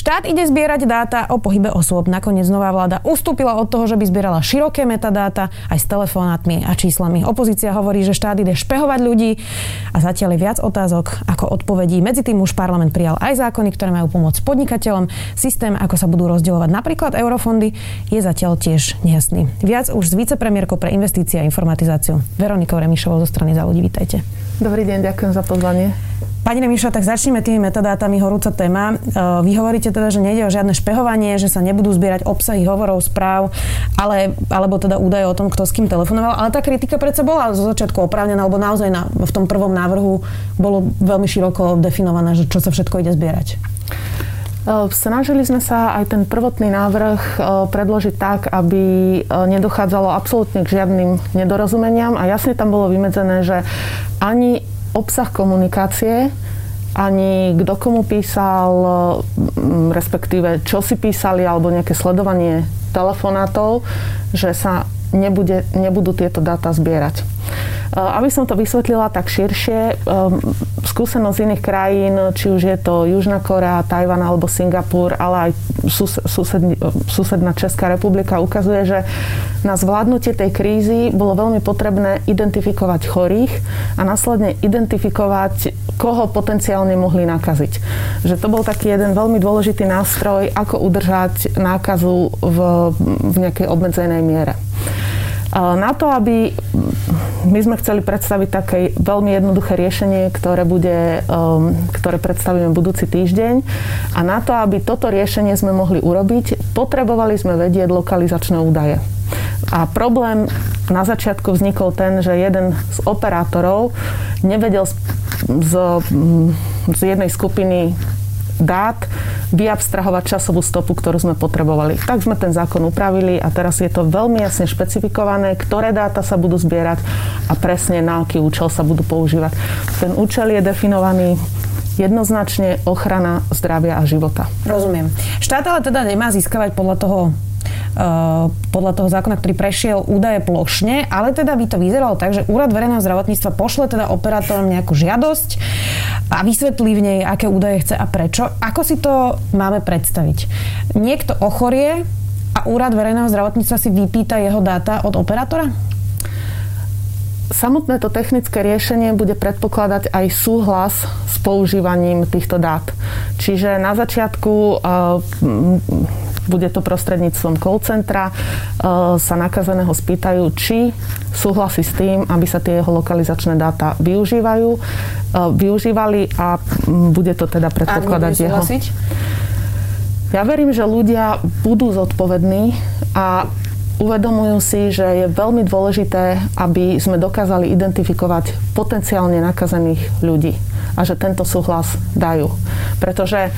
Štát ide zbierať dáta o pohybe osôb. Nakoniec nová vláda ustúpila od toho, že by zbierala široké metadáta aj s telefonátmi a číslami. Opozícia hovorí, že štát ide špehovať ľudí a zatiaľ je viac otázok ako odpovedí. Medzi tým už parlament prijal aj zákony, ktoré majú pomôcť podnikateľom. Systém, ako sa budú rozdielovať napríklad eurofondy, je zatiaľ tiež nejasný. Viac už s vicepremiérkou pre investície a informatizáciu Veronikou Remišovou zo strany za ľudí. Vítajte. Dobrý deň, ďakujem za pozvanie. Pani Nemiša, tak začneme tými metadátami, horúca téma. E, vy hovoríte teda, že nejde o žiadne špehovanie, že sa nebudú zbierať obsahy hovorov, správ, ale, alebo teda údaje o tom, kto s kým telefonoval. Ale tá kritika predsa bola zo začiatku oprávnená, alebo naozaj na, v tom prvom návrhu bolo veľmi široko definované, že čo sa všetko ide zbierať. E, snažili sme sa aj ten prvotný návrh e, predložiť tak, aby nedochádzalo absolútne k žiadnym nedorozumeniam a jasne tam bolo vymedzené, že ani obsah komunikácie, ani kto komu písal, respektíve čo si písali, alebo nejaké sledovanie telefonátov, že sa nebude, nebudú tieto dáta zbierať. Eh, aby som to vysvetlila tak širšie, eh, skúsenosť iných krajín, či už je to Južná Korea, Tajvan alebo Singapur, ale aj sused, susedná Česká republika ukazuje, že na zvládnutie tej krízy bolo veľmi potrebné identifikovať chorých a následne identifikovať, koho potenciálne mohli nakaziť. Že to bol taký jeden veľmi dôležitý nástroj, ako udržať nákazu v, v nejakej obmedzenej miere. Na to, aby my sme chceli predstaviť také veľmi jednoduché riešenie, ktoré, bude, um, ktoré predstavíme budúci týždeň. A na to, aby toto riešenie sme mohli urobiť, potrebovali sme vedieť lokalizačné údaje. A problém na začiatku vznikol ten, že jeden z operátorov nevedel z, z, z jednej skupiny dát vyabstrahovať časovú stopu, ktorú sme potrebovali. Tak sme ten zákon upravili a teraz je to veľmi jasne špecifikované, ktoré dáta sa budú zbierať a presne na aký účel sa budú používať. Ten účel je definovaný jednoznačne ochrana zdravia a života. Rozumiem. Štát ale teda nemá získavať podľa toho podľa toho zákona, ktorý prešiel údaje plošne, ale teda by to vyzeralo tak, že Úrad verejného zdravotníctva pošle teda operátorom nejakú žiadosť a vysvetlí v nej, aké údaje chce a prečo. Ako si to máme predstaviť? Niekto ochorie a Úrad verejného zdravotníctva si vypýta jeho dáta od operátora? Samotné to technické riešenie bude predpokladať aj súhlas s používaním týchto dát. Čiže na začiatku uh, bude to prostredníctvom call centra, e, sa nakazeného spýtajú, či súhlasí s tým, aby sa tie jeho lokalizačné dáta využívajú, e, využívali a bude to teda predpokladať jeho... Ja verím, že ľudia budú zodpovední a uvedomujú si, že je veľmi dôležité, aby sme dokázali identifikovať potenciálne nakazených ľudí a že tento súhlas dajú. Pretože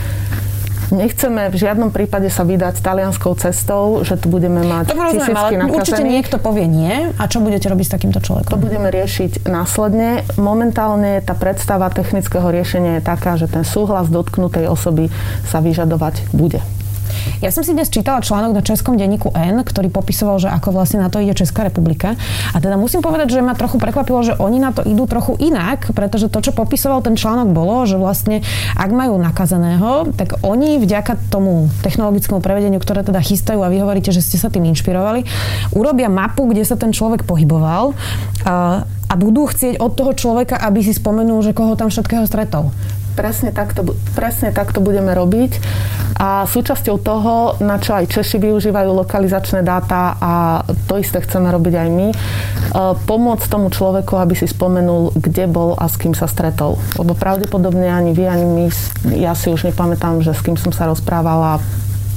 Nechceme v žiadnom prípade sa vydať talianskou cestou, že tu budeme mať tisícky nakazených. Určite niekto povie nie. A čo budete robiť s takýmto človekom? To budeme riešiť následne. Momentálne tá predstava technického riešenia je taká, že ten súhlas dotknutej osoby sa vyžadovať bude. Ja som si dnes čítala článok na Českom denníku N, ktorý popisoval, že ako vlastne na to ide Česká republika. A teda musím povedať, že ma trochu prekvapilo, že oni na to idú trochu inak, pretože to, čo popisoval ten článok, bolo, že vlastne ak majú nakazeného, tak oni vďaka tomu technologickému prevedeniu, ktoré teda chystajú a vy hovoríte, že ste sa tým inšpirovali, urobia mapu, kde sa ten človek pohyboval a, budú chcieť od toho človeka, aby si spomenul, že koho tam všetkého stretol. Presne takto, presne takto budeme robiť. A súčasťou toho, na čo aj Češi využívajú lokalizačné dáta a to isté chceme robiť aj my, e, pomôcť tomu človeku, aby si spomenul, kde bol a s kým sa stretol. Lebo pravdepodobne ani vy, ani my, ja si už nepamätám, že s kým som sa rozprávala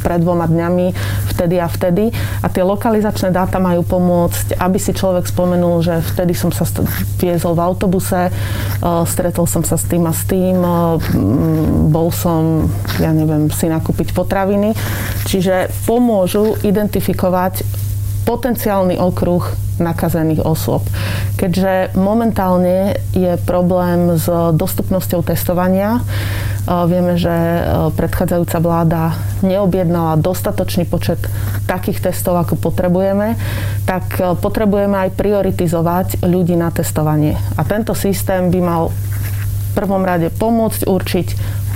pred dvoma dňami, vtedy a vtedy. A tie lokalizačné dáta majú pomôcť, aby si človek spomenul, že vtedy som sa viezol v autobuse, e, stretol som sa s tým a s tým, e, bol som, ja neviem, si nakúpiť potraviny. Čiže pomôžu identifikovať potenciálny okruh nakazených osôb. Keďže momentálne je problém s dostupnosťou testovania, Vieme, že predchádzajúca vláda neobjednala dostatočný počet takých testov, ako potrebujeme, tak potrebujeme aj prioritizovať ľudí na testovanie. A tento systém by mal v prvom rade pomôcť určiť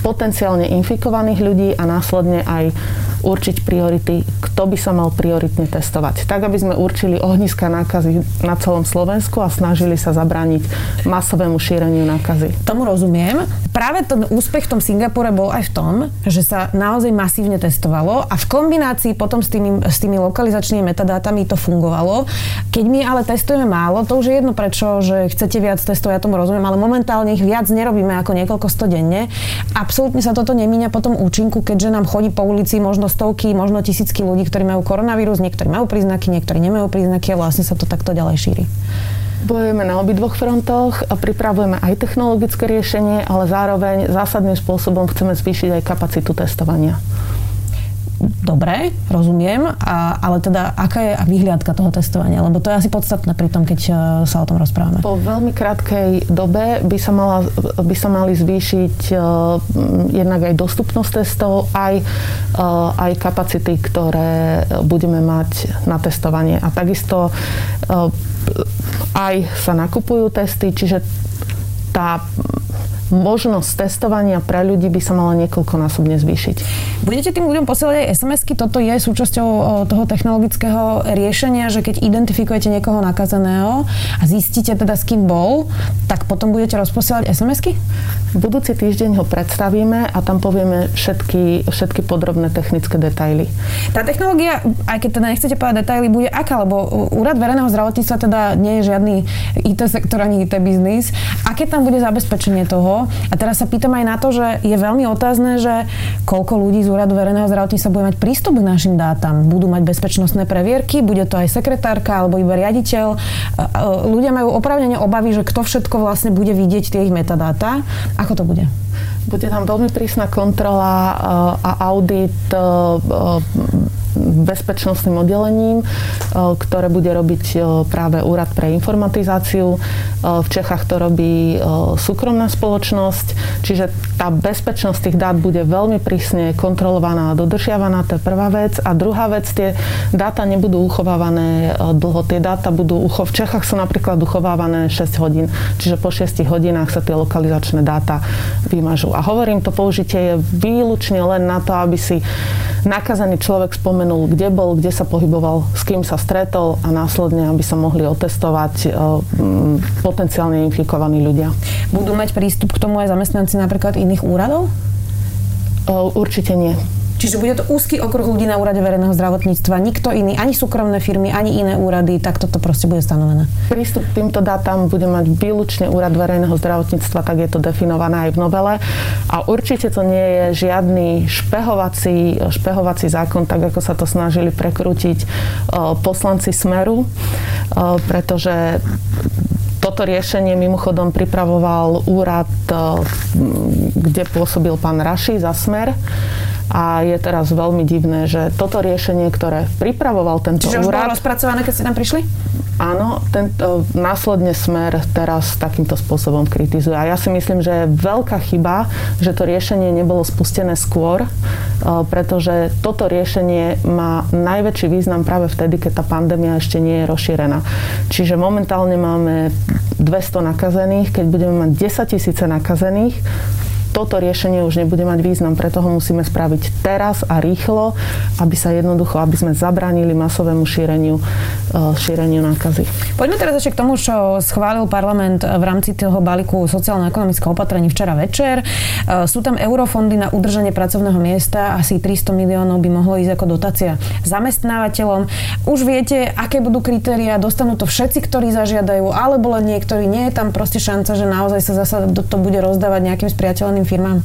potenciálne infikovaných ľudí a následne aj určiť priority, kto by sa mal prioritne testovať. Tak, aby sme určili ohniska nákazy na celom Slovensku a snažili sa zabrániť masovému šíreniu nákazy. Tomu rozumiem. Práve ten úspech v tom Singapure bol aj v tom, že sa naozaj masívne testovalo a v kombinácii potom s tými, s tými lokalizačnými metadátami to fungovalo. Keď my ale testujeme málo, to už je jedno prečo, že chcete viac testov, ja tomu rozumiem, ale momentálne ich viac nerobíme ako niekoľko sto denne. Absolútne sa toto nemíňa potom účinku, keďže nám chodí po ulici možno stovky, možno tisícky ľudí, ktorí majú koronavírus, niektorí majú príznaky, niektorí nemajú príznaky a vlastne sa to takto ďalej šíri. Bojujeme na obidvoch frontoch a pripravujeme aj technologické riešenie, ale zároveň zásadným spôsobom chceme zvýšiť aj kapacitu testovania dobre, rozumiem, a, ale teda aká je vyhliadka toho testovania? Lebo to je asi podstatné pri tom, keď e, sa o tom rozprávame. Po veľmi krátkej dobe by sa, mala, by sa mali zvýšiť uh, jednak aj dostupnosť testov, aj, uh, aj kapacity, ktoré budeme mať na testovanie. A takisto uh, aj sa nakupujú testy, čiže tá možnosť testovania pre ľudí by sa mala niekoľkonásobne zvýšiť. Budete tým ľuďom posielať aj SMS-ky? Toto je súčasťou toho technologického riešenia, že keď identifikujete niekoho nakazeného a zistíte teda s kým bol, tak potom budete rozposielať SMS-ky? Budúci týždeň ho predstavíme a tam povieme všetky, všetky podrobné technické detaily. Tá technológia, aj keď teda nechcete povedať detaily, bude aká? Lebo Úrad verejného zdravotníctva teda nie je žiadny IT sektor ani IT biznis. Aké tam bude zabezpečenie toho? A teraz sa pýtam aj na to, že je veľmi otázne, že koľko ľudí z úradu verejného zdravotníctva bude mať prístup k našim dátam. Budú mať bezpečnostné previerky, bude to aj sekretárka alebo iba riaditeľ. Ľudia majú opravnene obavy, že kto všetko vlastne bude vidieť tie ich metadáta. Ako to bude? Bude tam veľmi prísna kontrola a audit bezpečnostným oddelením, e, ktoré bude robiť e, práve Úrad pre informatizáciu. E, v Čechách to robí súkromná spoločnosť, čiže tá bezpečnosť tých dát bude veľmi prísne kontrolovaná a dodržiavaná, to je prvá vec. A druhá vec, tie dáta nebudú uchovávané dlho. Tie dáta budú, ucho- v Čechách sú napríklad uchovávané 6 hodín, čiže po 6 hodinách sa tie lokalizačné dáta vymažú. A hovorím, to použitie je výlučne len na to, aby si nakazený človek spomenul spomenul, kde bol, kde sa pohyboval, s kým sa stretol a následne, aby sa mohli otestovať e, potenciálne infikovaní ľudia. Budú mať prístup k tomu aj zamestnanci napríklad iných úradov? E, určite nie. Čiže bude to úzky okruh ľudí na úrade verejného zdravotníctva, nikto iný, ani súkromné firmy, ani iné úrady, tak toto proste bude stanovené. Prístup k týmto dátam bude mať výlučne úrad verejného zdravotníctva, tak je to definované aj v novele. A určite to nie je žiadny špehovací, špehovací zákon, tak ako sa to snažili prekrútiť poslanci Smeru, pretože toto riešenie mimochodom pripravoval úrad, kde pôsobil pán Raši za Smer a je teraz veľmi divné, že toto riešenie, ktoré pripravoval tento Čiže úrad... Čiže už bolo rozpracované, keď ste tam prišli? Áno, tento, následne smer teraz takýmto spôsobom kritizuje. A ja si myslím, že je veľká chyba, že to riešenie nebolo spustené skôr, pretože toto riešenie má najväčší význam práve vtedy, keď tá pandémia ešte nie je rozšírená. Čiže momentálne máme 200 nakazených, keď budeme mať 10 tisíce nakazených, toto riešenie už nebude mať význam, preto ho musíme spraviť teraz a rýchlo, aby sa jednoducho, aby sme zabránili masovému šíreniu, e, šíreniu nákazy. Poďme teraz ešte k tomu, čo schválil parlament v rámci toho balíku sociálno-ekonomického opatrení včera večer. E, sú tam eurofondy na udržanie pracovného miesta, asi 300 miliónov by mohlo ísť ako dotácia zamestnávateľom. Už viete, aké budú kritéria, dostanú to všetci, ktorí zažiadajú, alebo len niektorí. Nie je tam proste šanca, že naozaj sa zasa to bude rozdávať nejakým spriateľným firmám?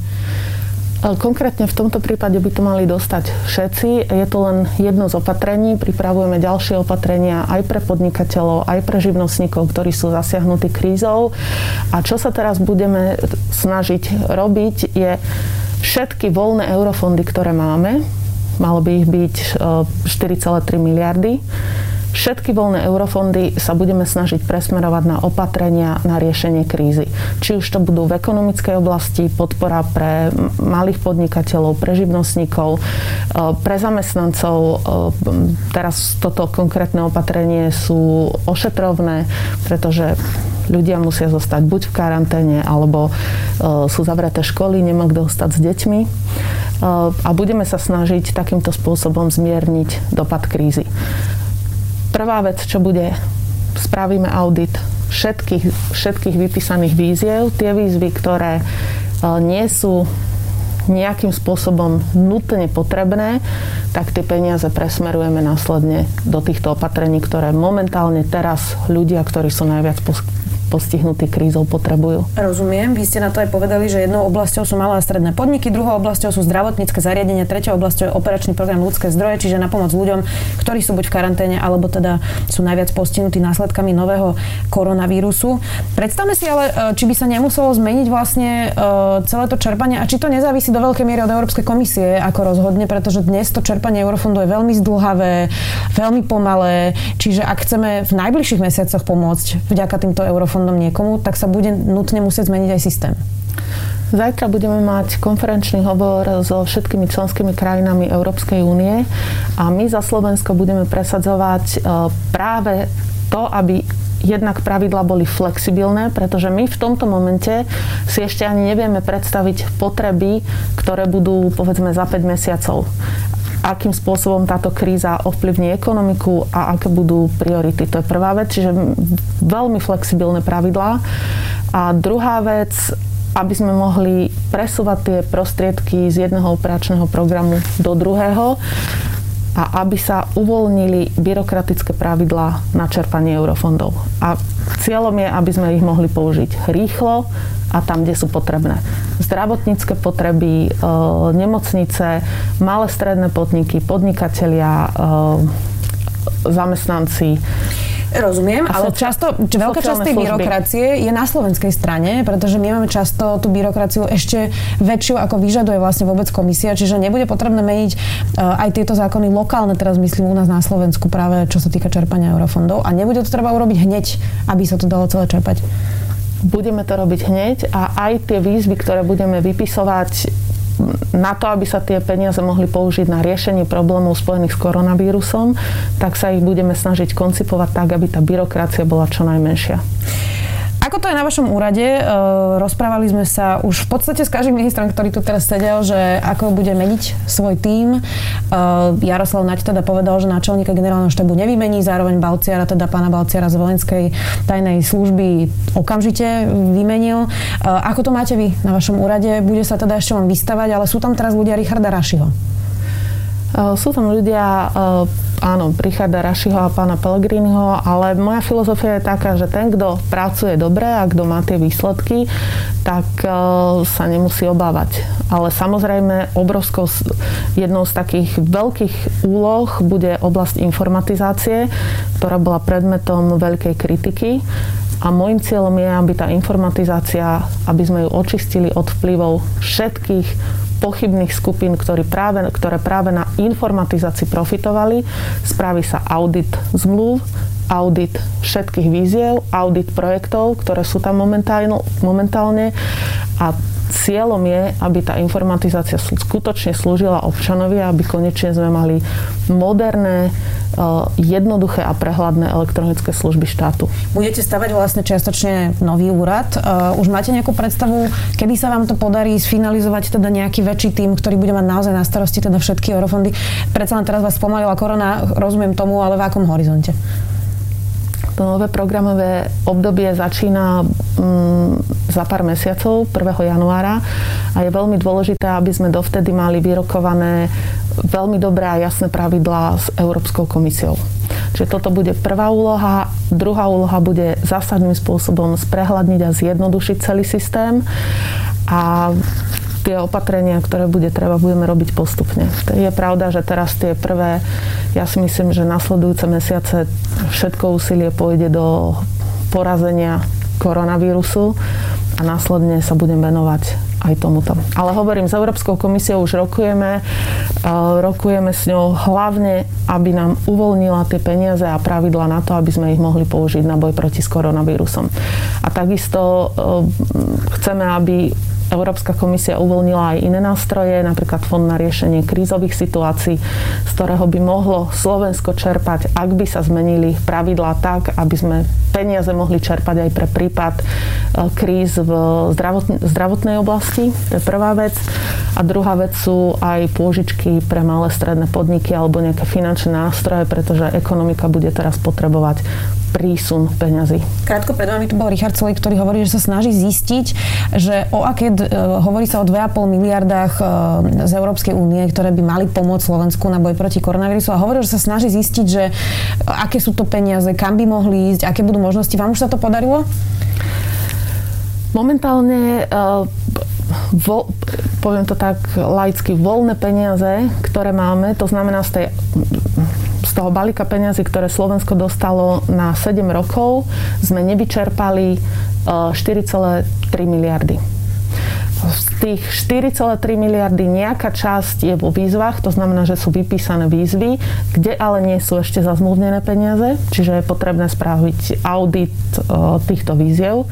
Konkrétne v tomto prípade by to mali dostať všetci. Je to len jedno z opatrení. Pripravujeme ďalšie opatrenia aj pre podnikateľov, aj pre živnostníkov, ktorí sú zasiahnutí krízou. A čo sa teraz budeme snažiť robiť, je všetky voľné eurofondy, ktoré máme, malo by ich byť 4,3 e, miliardy, Všetky voľné eurofondy sa budeme snažiť presmerovať na opatrenia na riešenie krízy. Či už to budú v ekonomickej oblasti, podpora pre malých podnikateľov, pre živnostníkov, e, pre zamestnancov. E, teraz toto konkrétne opatrenie sú ošetrovné, pretože ľudia musia zostať buď v karanténe, alebo e, sú zavreté školy, nemá kto ostať s deťmi. A budeme sa snažiť takýmto spôsobom zmierniť dopad krízy. Prvá vec, čo bude, spravíme audit všetkých, všetkých vypísaných víziev, tie výzvy, ktoré e, nie sú nejakým spôsobom nutne potrebné, tak tie peniaze presmerujeme následne do týchto opatrení, ktoré momentálne teraz ľudia, ktorí sú najviac postihnutí krízou potrebujú. Rozumiem. Vy ste na to aj povedali, že jednou oblasťou sú malé a stredné podniky, druhou oblasťou sú zdravotnícke zariadenia, treťou oblasťou je operačný program ľudské zdroje, čiže na pomoc ľuďom, ktorí sú buď v karanténe, alebo teda sú najviac postihnutí následkami nového koronavírusu. Predstavme si ale, e, či by sa nemuselo zmeniť vlastne e, celé to čerpanie a či to nezávisí do veľkej miery od Európskej komisie, ako rozhodne, pretože dnes to čerpanie eurofondu je veľmi zdlhavé, veľmi pomalé, čiže ak chceme v najbližších mesiacoch pomôcť vďaka týmto eurofondom fondom niekomu, tak sa bude nutne musieť zmeniť aj systém. Zajtra budeme mať konferenčný hovor so všetkými členskými krajinami Európskej únie a my za Slovensko budeme presadzovať e, práve to, aby jednak pravidla boli flexibilné, pretože my v tomto momente si ešte ani nevieme predstaviť potreby, ktoré budú povedzme za 5 mesiacov akým spôsobom táto kríza ovplyvní ekonomiku a aké budú priority. To je prvá vec, čiže veľmi flexibilné pravidlá. A druhá vec, aby sme mohli presúvať tie prostriedky z jedného operačného programu do druhého a aby sa uvoľnili byrokratické pravidlá na čerpanie eurofondov. A cieľom je, aby sme ich mohli použiť rýchlo a tam, kde sú potrebné. Zdravotnícke potreby, e, nemocnice, malé stredné podniky, podnikatelia, e, zamestnanci. Rozumiem, ale často, či veľká časť tej byrokracie je na slovenskej strane, pretože my máme často tú byrokraciu ešte väčšiu, ako vyžaduje vlastne vôbec komisia, čiže nebude potrebné meniť uh, aj tieto zákony lokálne, teraz myslím u nás na Slovensku práve čo sa týka čerpania eurofondov. A nebude to treba urobiť hneď, aby sa to dalo celé čerpať. Budeme to robiť hneď a aj tie výzvy, ktoré budeme vypisovať na to, aby sa tie peniaze mohli použiť na riešenie problémov spojených s koronavírusom, tak sa ich budeme snažiť koncipovať tak, aby tá byrokracia bola čo najmenšia. Ako to je na vašom úrade? E, rozprávali sme sa už v podstate s každým ministrom, ktorý tu teraz sedel, že ako bude meniť svoj tím. E, Jaroslav Naď teda povedal, že náčelníka generálneho štábu nevymení, zároveň Balciara, teda pána Balciara z vojenskej tajnej služby okamžite vymenil. E, ako to máte vy na vašom úrade? Bude sa teda ešte len vystavať, ale sú tam teraz ľudia Richarda Rašiho. Sú tam ľudia áno, Richarda Rašiho a pána Pellegriniho, ale moja filozofia je taká, že ten, kto pracuje dobre a kto má tie výsledky, tak uh, sa nemusí obávať. Ale samozrejme obrovskou jednou z takých veľkých úloh bude oblasť informatizácie, ktorá bola predmetom veľkej kritiky. A môjim cieľom je, aby tá informatizácia, aby sme ju očistili od vplyvov všetkých pochybných skupín, ktorí práve, ktoré práve na informatizácii profitovali. Spraví sa audit zmluv, audit všetkých víziev, audit projektov, ktoré sú tam momentálne a cieľom je, aby tá informatizácia skutočne slúžila občanovi, aby konečne sme mali moderné, eh, jednoduché a prehľadné elektronické služby štátu. Budete stavať vlastne čiastočne nový úrad. Eh, už máte nejakú predstavu, kedy sa vám to podarí sfinalizovať teda nejaký väčší tým, ktorý bude mať naozaj na starosti teda všetky eurofondy? Predsa len teraz vás spomalila korona, rozumiem tomu, ale v akom horizonte? To nové programové obdobie začína mm, za pár mesiacov, 1. januára a je veľmi dôležité, aby sme dovtedy mali vyrokované veľmi dobré a jasné pravidlá s Európskou komisiou. Čiže toto bude prvá úloha. Druhá úloha bude zásadným spôsobom sprehľadniť a zjednodušiť celý systém. A tie opatrenia, ktoré bude treba, budeme robiť postupne. Je pravda, že teraz tie prvé, ja si myslím, že nasledujúce mesiace všetko úsilie pôjde do porazenia koronavírusu a následne sa budem venovať aj tomuto. Ale hovorím, s Európskou komisiou už rokujeme. Rokujeme s ňou hlavne, aby nám uvoľnila tie peniaze a pravidla na to, aby sme ich mohli použiť na boj proti s koronavírusom. A takisto chceme, aby Európska komisia uvoľnila aj iné nástroje, napríklad Fond na riešenie krízových situácií, z ktorého by mohlo Slovensko čerpať, ak by sa zmenili pravidlá tak, aby sme peniaze mohli čerpať aj pre prípad e, kríz v zdravotnej oblasti. To je prvá vec. A druhá vec sú aj pôžičky pre malé stredné podniky alebo nejaké finančné nástroje, pretože ekonomika bude teraz potrebovať prísun peňazí. Krátko pred vami tu bol Richard Solík, ktorý hovorí, že sa snaží zistiť, že o aké, uh, hovorí sa o 2,5 miliardách uh, z Európskej únie, ktoré by mali pomôcť Slovensku na boj proti koronavírusu a hovorí, že sa snaží zistiť, že aké sú to peniaze, kam by mohli ísť, aké budú možnosti. Vám už sa to podarilo? Momentálne uh, vo, poviem to tak laicky, voľné peniaze, ktoré máme, to znamená z tej toho balíka peňazí, ktoré Slovensko dostalo na 7 rokov, sme nevyčerpali 4,3 e, miliardy. Z tých 4,3 miliardy nejaká časť je vo výzvach, to znamená, že sú vypísané výzvy, kde ale nie sú ešte zazmluvnené peniaze, čiže je potrebné spraviť audit e, týchto výziev,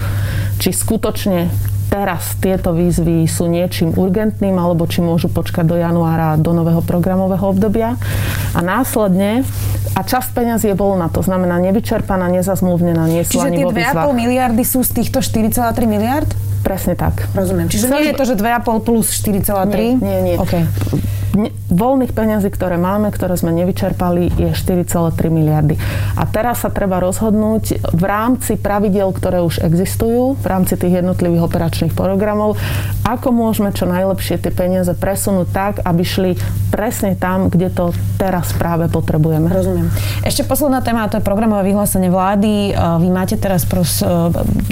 či skutočne teraz tieto výzvy sú niečím urgentným alebo či môžu počkať do januára do nového programového obdobia. A následne a časť peňazí je voľná, to znamená nevyčerpaná, nezazmluvnená, nie sú Čiže tie 2,5 miliardy sú z týchto 4,3 miliard? Presne tak. Rozumiem. Čiže Chcem... nie je to, že 2,5 plus 4,3? Nie, nie. nie. Okay voľných peňazí, ktoré máme, ktoré sme nevyčerpali, je 4,3 miliardy. A teraz sa treba rozhodnúť v rámci pravidel, ktoré už existujú, v rámci tých jednotlivých operačných programov, ako môžeme čo najlepšie tie peniaze presunúť tak, aby šli presne tam, kde to teraz práve potrebujeme. Rozumiem. Ešte posledná téma, to je programové vyhlásenie vlády. Vy máte teraz pros, e,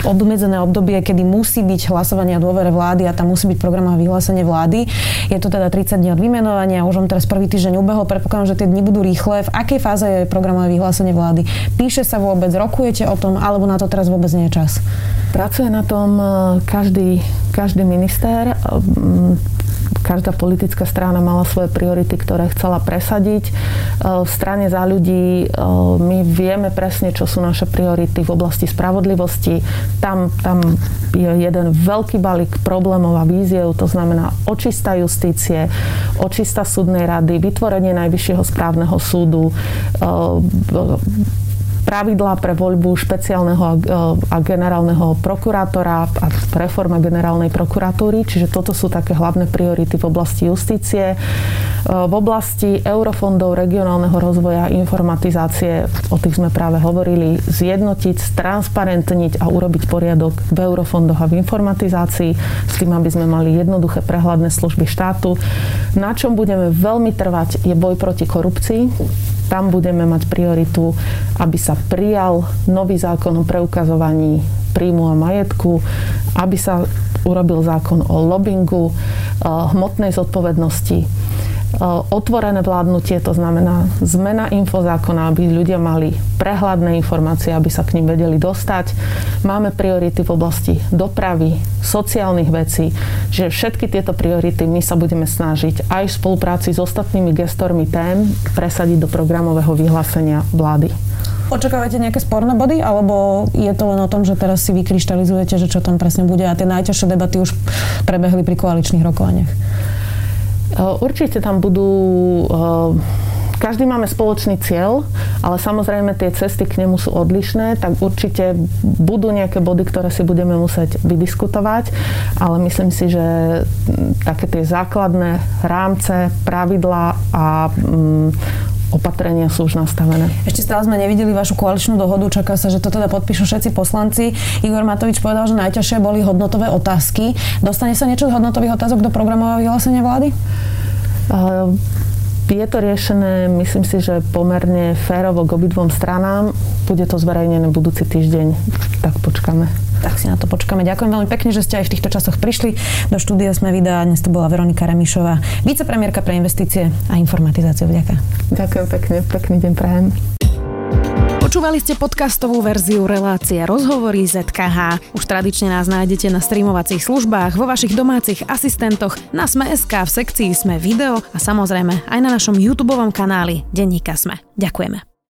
obmedzené obdobie, kedy musí byť hlasovanie o dôvere vlády a tam musí byť programové vyhlásenie vlády. Je to teda 30 dní od výmenu plánovania, už vám teraz prvý týždeň ubehol, predpokladám, že tie dni budú rýchle. V akej fáze je programové vyhlásenie vlády? Píše sa vôbec, rokujete o tom, alebo na to teraz vôbec nie je čas? Pracuje na tom e, každý, každý minister každá politická strana mala svoje priority, ktoré chcela presadiť. E, v strane za ľudí e, my vieme presne, čo sú naše priority v oblasti spravodlivosti. Tam, tam je jeden veľký balík problémov a víziev, to znamená očista justície, očista súdnej rady, vytvorenie Najvyššieho správneho súdu, e, pravidlá pre voľbu špeciálneho a generálneho prokurátora a reforma generálnej prokuratúry, čiže toto sú také hlavné priority v oblasti justície. E, v oblasti eurofondov, regionálneho rozvoja, informatizácie, o tých sme práve hovorili, zjednotiť, stransparentniť a urobiť poriadok v eurofondoch a v informatizácii s tým, aby sme mali jednoduché prehľadné služby štátu. Na čom budeme veľmi trvať je boj proti korupcii tam budeme mať prioritu, aby sa prijal nový zákon o preukazovaní príjmu a majetku, aby sa urobil zákon o lobbingu, hmotnej zodpovednosti, otvorené vládnutie, to znamená zmena infozákona, aby ľudia mali prehľadné informácie, aby sa k ním vedeli dostať. Máme priority v oblasti dopravy, sociálnych vecí, že všetky tieto priority my sa budeme snažiť aj v spolupráci s ostatnými gestormi tém presadiť do programového vyhlásenia vlády. Očakávate nejaké sporné body, alebo je to len o tom, že teraz si vykryštalizujete, že čo tam presne bude a tie najťažšie debaty už prebehli pri koaličných rokovaniach? Určite tam budú každý máme spoločný cieľ, ale samozrejme tie cesty k nemu sú odlišné, tak určite budú nejaké body, ktoré si budeme musieť vydiskutovať, ale myslím si, že také tie základné rámce, pravidlá a opatrenia sú už nastavené. Ešte stále sme nevideli vašu koaličnú dohodu, čaká sa, že to teda podpíšu všetci poslanci. Igor Matovič povedal, že najťažšie boli hodnotové otázky. Dostane sa niečo z hodnotových otázok do programového vyhlásenia vlády? Uh, je to riešené, myslím si, že pomerne férovo k obidvom stranám. Bude to zverejnené budúci týždeň, tak počkáme tak si na to počkáme. Ďakujem veľmi pekne, že ste aj v týchto časoch prišli. Do štúdia sme vydá, dnes to bola Veronika Remišová, vicepremiérka pre investície a informatizáciu. Vďaka. Ďakujem pekne, pekný deň prajem. Počúvali ste podcastovú verziu relácie Rozhovory ZKH. Už tradične nás nájdete na streamovacích službách, vo vašich domácich asistentoch, na Sme.sk, v sekcii Sme video a samozrejme aj na našom YouTube kanáli Denníka Sme. Ďakujeme.